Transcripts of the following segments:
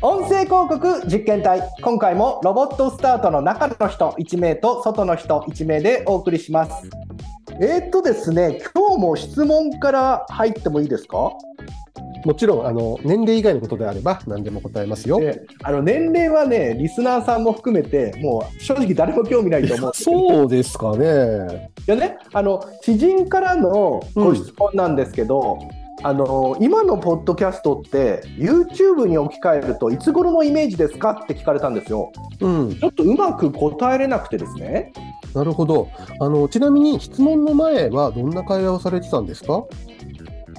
音声広告実験隊今回もロボットスタートの中の人1名と外の人1名でお送りしますえー、っとですね今日も質問から入ってもいいですか？もちろんあの年齢以外のことであれば何でも答えますよ。あの年齢はねリスナーさんも含めてもう正直誰も興味ないと思う。そうですかね。いやねあの知人からのご質問なんですけど、うんあの今のポッドキャストって YouTube に置き換えるといつ頃のイメージですかって聞かれたんですよ、うん、ちょっとうまく答えれなくてですね。なるほど。あのちなみに質問の前はどんな会話をされてたんですか？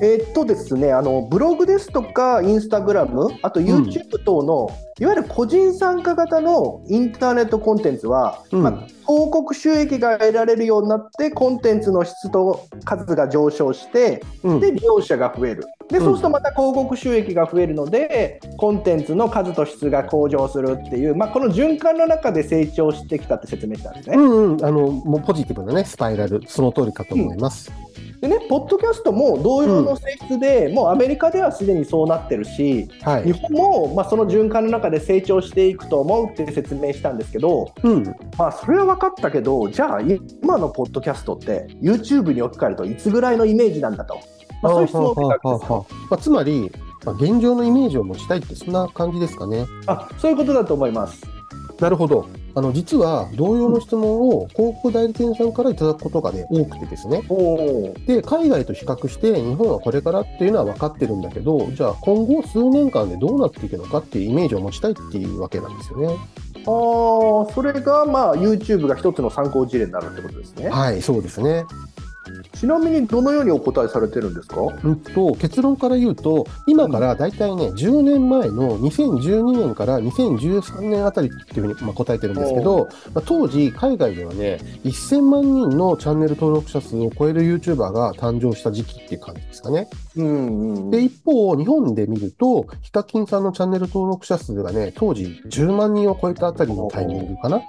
えー、っとですね、あのブログですとか、インスタグラム、あと YouTube 等の、うん、いわゆる個人参加型のインターネットコンテンツは、うん、まあ、広告収益が得られるようになって、コンテンツの質と数が上昇して、うん、で利用者が増える。でそうするとまた広告収益が増えるので、コンテンツの数と質が向上するっていう、まあ、この循環の中で成長してきたって説明したんですね。うんうん、あのもうポジティブな、ね、スパイラル、その通りかと思います。でね、ポッドキャストも同様の性質で、うん、もうアメリカではすでにそうなってるし、はい、日本も、まあ、その循環の中で成長していくと思うって説明したんですけど、うん、まあ、それは分かったけど、じゃあ、今のポッドキャストって、YouTube に置き換えるといつぐらいのイメージなんだと、まあ、そういう質問を受けたわけですまあ、つまり、まあ、現状のイメージを持ちたいって、そんな感じですかね。あそういうことだと思います。なるほど。あの実は同様の質問を広告代理店さんからいただくことが、ね、多くてですねで海外と比較して日本はこれからっていうのは分かってるんだけどじゃあ今後数年間でどうなっていくのかっていうイメージを持ちたいっていうわけなんですよね。あそれがまあ YouTube が一つの参考事例になるってことですね。はいそうですね。ちなみにどのようにお答えされてるんですか、うんと、結論から言うと、今から大体ね、10年前の2012年から2013年あたりっていうふうにまあ答えてるんですけど、まあ、当時、海外ではね、1000万人のチャンネル登録者数を超える YouTuber が誕生した時期っていう感じですかね。うんうん、で、一方、日本で見ると、ヒカキンさんのチャンネル登録者数がね、当時10万人を超えたあたりのタイミングかな。あ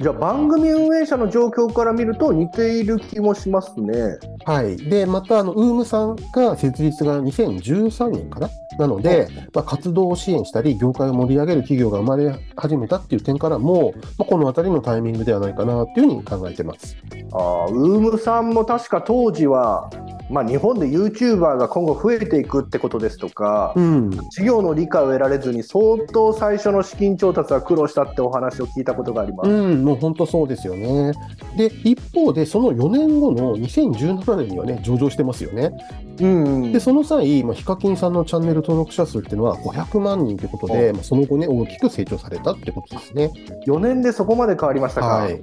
じゃあ番組運営者の状況から見ると似ている気もしますね。はい。で、また、あの、ウームさんが設立が2013年かな？なので、まあ、活動を支援したり、業界を盛り上げる企業が生まれ始めたっていう点からも、まあ、この辺りのタイミングではないかなっていうふうに考えてます。あウームさんも確か当時は、まあ、日本で YouTuber が今後増えていくってことですとか、うん、事業の理解を得られずに相当最初の資金調達は苦労したってお話を聞いたことがあります。うん、もう本当そうですよね。で、一方で、その4年後の2017年にはね、上場してますよね。うん、で、その際、まあ、ヒカキンさんのチャンネル登録者数っていうのは500万人ということで、まあ、その後ね、大きく成長されたってことですね。4年でそこまで変わりましたか。はい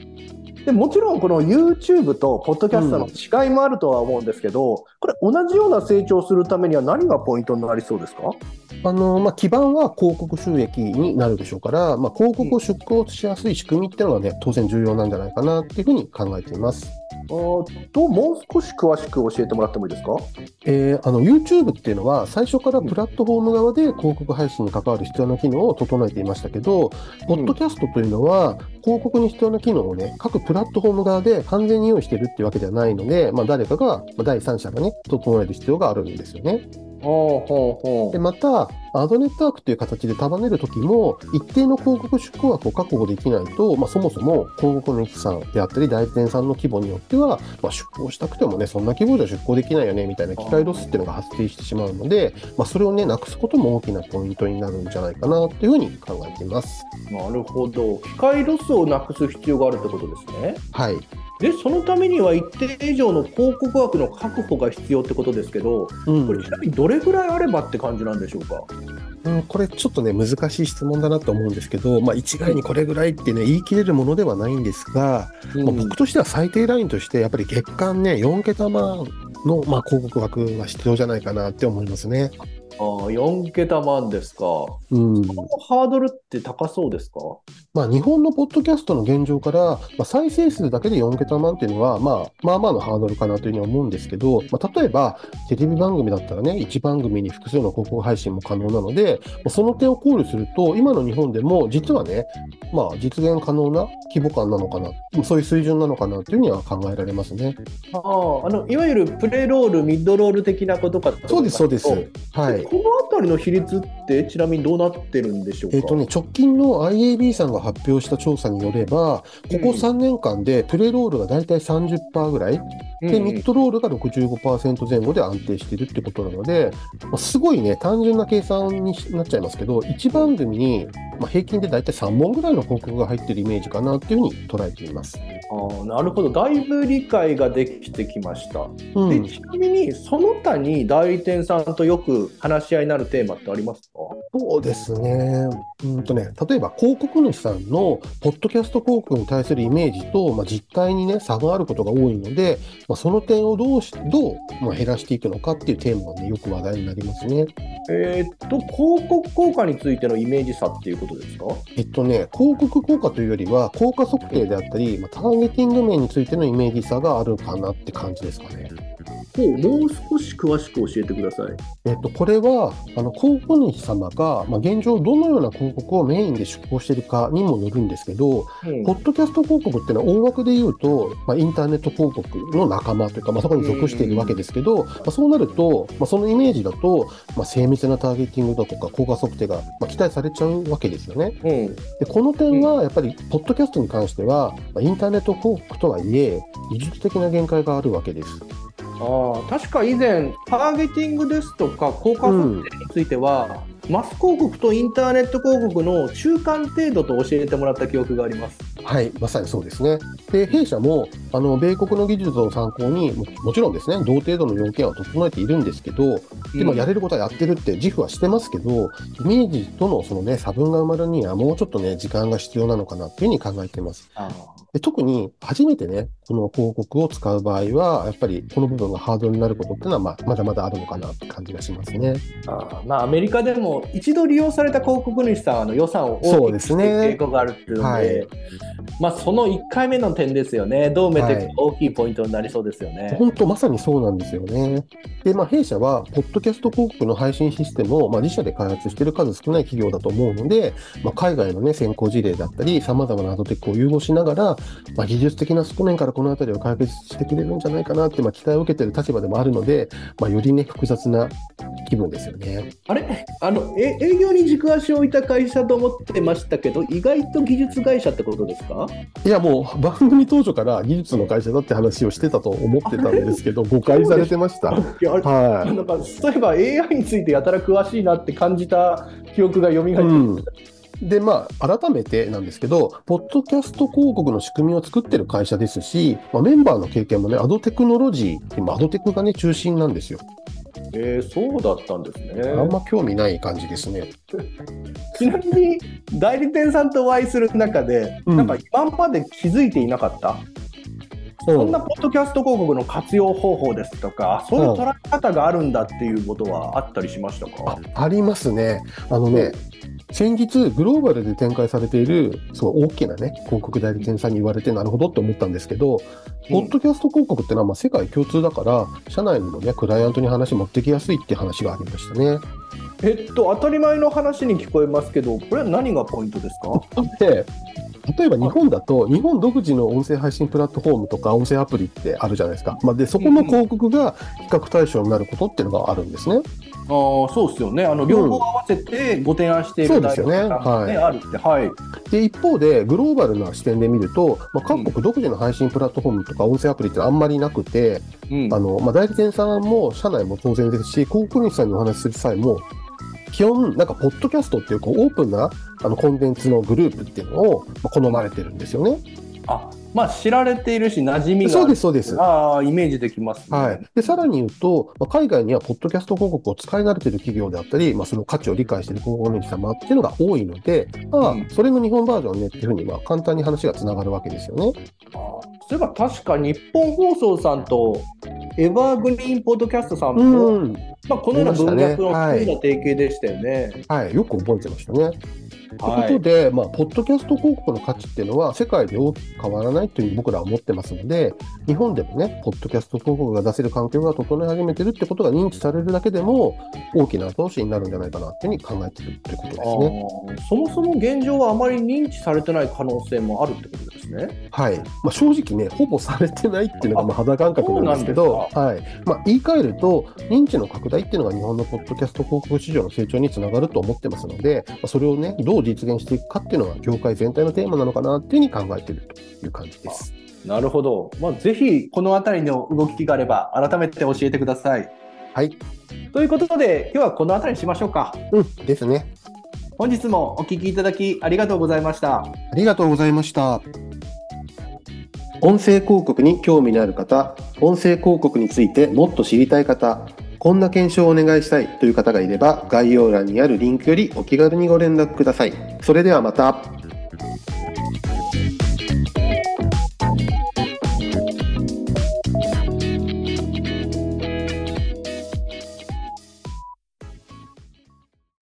でもちろんこの YouTube とポッドキャストの違いもあるとは思うんですけど、うん、これ同じような成長するためには何がポイントになりそうですか？あの、まあ、基盤は広告収益になるでしょうから、まあ、広告を出稿しやすい仕組みっていうのがね、当然重要なんじゃないかなっていうふうに考えています。ともう少し詳しく教えてもらってもいいですか、えー、あの YouTube っていうのは最初からプラットフォーム側で広告配信に関わる必要な機能を整えていましたけど、ポッドキャストというのは広告に必要な機能をね各プラットフォーム側で完全に用意しているっていうわけではないので、まあ、誰かが、まあ、第三者がね整える必要があるんですよね。ほうほうほうでまた、アドネットワークという形で束ねるときも、一定の広告出稿枠を確保できないと、まあ、そもそも広告の予算であったり、代理店さんの規模によっては、まあ、出稿したくてもね、そんな規模じゃ出稿できないよね、みたいな機械ロスっていうのが発生してしまうので、まあ、それをね、なくすことも大きなポイントになるんじゃないかなっていうふうに考えています。なるほど。機械ロスをなくす必要があるってことですね。はい。でそのためには一定以上の広告枠の確保が必要ってことですけど、うん、これちなみにどれぐらいあればって感じなんでしょうか？うん、これちょっとね難しい質問だなと思うんですけど、まあ、一概にこれぐらいってね言い切れるものではないんですが、うん、まあ、僕としては最低ラインとしてやっぱり月間ね4桁万の、まあ、広告枠が必要じゃないかなって思いますね。あ4桁万ですか。うん。そのハードルって高そうですか？まあ、日本のポッドキャストの現状から、まあ、再生数だけで4桁万っていうのは、まあ、まあまあのハードルかなというふうに思うんですけど、まあ、例えば、テレビ番組だったらね、1番組に複数の広告配信も可能なので、その点を考慮すると、今の日本でも実はね、まあ、実現可能な規模感なのかな、そういう水準なのかなというふうには考えられますね。ああのいわゆるプレロール、ミッドロール的なことかそうです、そうです。はい、このあたりの比率って、ちなみにどうなってるんでしょうか？えっ、とね、直近の IAB さんが発表した調査によれば、ここ3年間でプレロールが大体30%ぐらい、うん、で、ミッドロールが65%前後で安定しているってことなので、まあ、すごいね、単純な計算になっちゃいますけど、1番組に、まあ、平均で大体3本ぐらいの広告が入ってるイメージかなっていうふうに捉えています。あなるほど、だいぶ理解ができてきました。うん、でちなみに、その他に代理店さんとよく話し合いになるテーマってありますか？そうですね。うんとね、例えば広告主さんのポッドキャスト広告に対するイメージと、まあ、実態にね、差があることが多いので、まあ、その点をどうし、どう、まあ、減らしていくのかっていうテーマがね、よく話題になりますね。えー、っと、広告効果についてのイメージ差っていうことですか？えっとね、広告効果というよりは、効果測定であったり、まあ、ターゲティング面についてのイメージ差があるかなって感じですかね。もう少し詳しく教えてください。えっと、これは、あの、広告主様が、まあ、現状どのような広告をメインで出稿しているかにもよるんですけど、うん、ポッドキャスト広告っていうのは大枠で言うと、まあ、インターネット広告の仲間というか、まあ、そこに属しているわけですけど、まあ、そうなると、まあ、そのイメージだと、まあ、精密なターゲティングだとか、効果測定が、まあ、期待されちゃうわけですよね。うん、でこの点は、やっぱり、ポッドキャストに関しては、まあ、インターネット広告とはいえ、技術的な限界があるわけです。あ確か以前、ターゲティングですとか、効果測定については、うん、マス広告とインターネット広告の中間程度と教えてもらった記憶があります。はい、まさにそうですね。で、弊社も、あの、米国の技術を参考にも、もちろんですね、同程度の要件は整えているんですけど、で、まあ、やれることはやってるって自負はしてますけど、イメージとのそのね、差分が埋まるにはもうちょっとね、時間が必要なのかなっていうふうに考えています。で特に初めてね、この広告を使う場合は、やっぱりこの部分がハードルになることっていうのは、まあ、まだまだあるのかなって感じがしますね。あまあ、アメリカでも一度利用された広告主さんの予算を大きくしていく傾向があるっていうので、はい、まあ、その1回目の点ですよね、どう埋めていくか大きいポイントになりそうですよね。本、当、まさにそうなんですよね。で、まあ、弊社は、ポッドキャスト広告の配信システムを、まあ、自社で開発している数少ない企業だと思うので、まあ、海外の、ね、先行事例だったり、さまざまなアドテックを融合しながら、まあ、技術的な側面からこのあたりを解決してくれるんじゃないかなって、まあ、期待を受けている立場でもあるので、まあ、よりね、複雑な気分ですよね。あれ？あのえ営業に軸足を置いた会社と思ってましたけど、意外と技術会社ってことですか？いや、もう番組当初から技術の会社だって話をしてたと思ってたんですけど、誤解されてました。いやはい、なんかそういえば AI についてやたら詳しいなって感じた記憶が蘇ってきました。うんで、まあ、改めてなんですけど、ポッドキャスト広告の仕組みを作ってる会社ですし、まあ、メンバーの経験もね、アドテクノロジー、今、アドテクがね、中心なんですよ。えー、そうだったんですね。あんま興味ない感じですね。ちなみに、代理店さんとお会いする中で、うん、なんか今まで気づいていなかった？そんなポッドキャスト広告の活用方法ですとか、そういう捉え方があるんだっていうことはあったりしましたか、あありますね。あのね、先日、グローバルで展開されている、すごい大きなね、広告代理店さんに言われて、なるほどって思ったんですけど、ポッドキャスト広告ってのはまあ世界共通だから、社内にもね、クライアントに話持ってきやすいって話がありましたね。えっと、当たり前の話に聞こえますけど、これは何がポイントですか？で例えば日本だと、日本独自の音声配信プラットフォームとか音声アプリってあるじゃないですか。まあ、で、そこの広告が比較対象になることっていうのがあるんですね。あそうですよね。あの両方合わせてご提案している、うん、そうですよね。はい。あるって。はい。で、一方で、グローバルな視点で見ると、まあ、各国独自の配信プラットフォームとか音声アプリってあんまりなくて、うん、あの、まあ、代理店さんも社内も当然ですし、広告主さんにお話しする際も、基本、なんか、ポッドキャストっていう、こう、オープンな、あの、コンテンツのグループっていうのを、まあ、好まれてるんですよね。あ、まあ、知られているし、馴染みがそうです、そうです。ああ、イメージできます、ね、はい。で、さらに言うと、まあ、海外には、ポッドキャスト広告を使い慣れている企業であったり、まあ、その価値を理解している広告主様っていうのが多いので、まあ、それの日本バージョンねっていうふうに、まあ、簡単に話がつながるわけですよね。あそういえば、確か日本放送さんと、エバーグリーンポッドキャストさんも、うん、まあ、このような文脈を含んだ提携でしたよね。はい、はい、よく覚えてましたね。ということで、まあ、ポッドキャスト広告の価値っていうのは世界で大きく変わらないという僕らは思ってますので、日本でもね、ポッドキャスト広告が出せる環境が整い始めてるってことが認知されるだけでも、大きな後押しになるんじゃないかなっていうふうに考えてるってことですね。そもそも現状はあまり認知されてない可能性もあるってことですね。はい。まあ、正直ね、ほぼされてないっていうのがまあ肌感覚なんですけど、はい。まあ、言い換えると、認知の拡大っていうのが日本のポッドキャスト広告市場の成長につながると思ってますので、まあ、それをね、どう実現していくかっていうのが業界全体のテーマなのかなっていうふうに考えているという感じです。なるほど。まあ、ぜひ、このあたりの動きがあれば、改めて教えてください。はい。ということで、今日はこのあたりにしましょうか。うん、ですね。本日もお聞きいただきありがとうございました。ありがとうございました。音声広告に興味のある方、音声広告についてもっと知りたい方、こんな検証をお願いしたいという方がいれば、概要欄にあるリンクよりお気軽にご連絡ください。それではまた。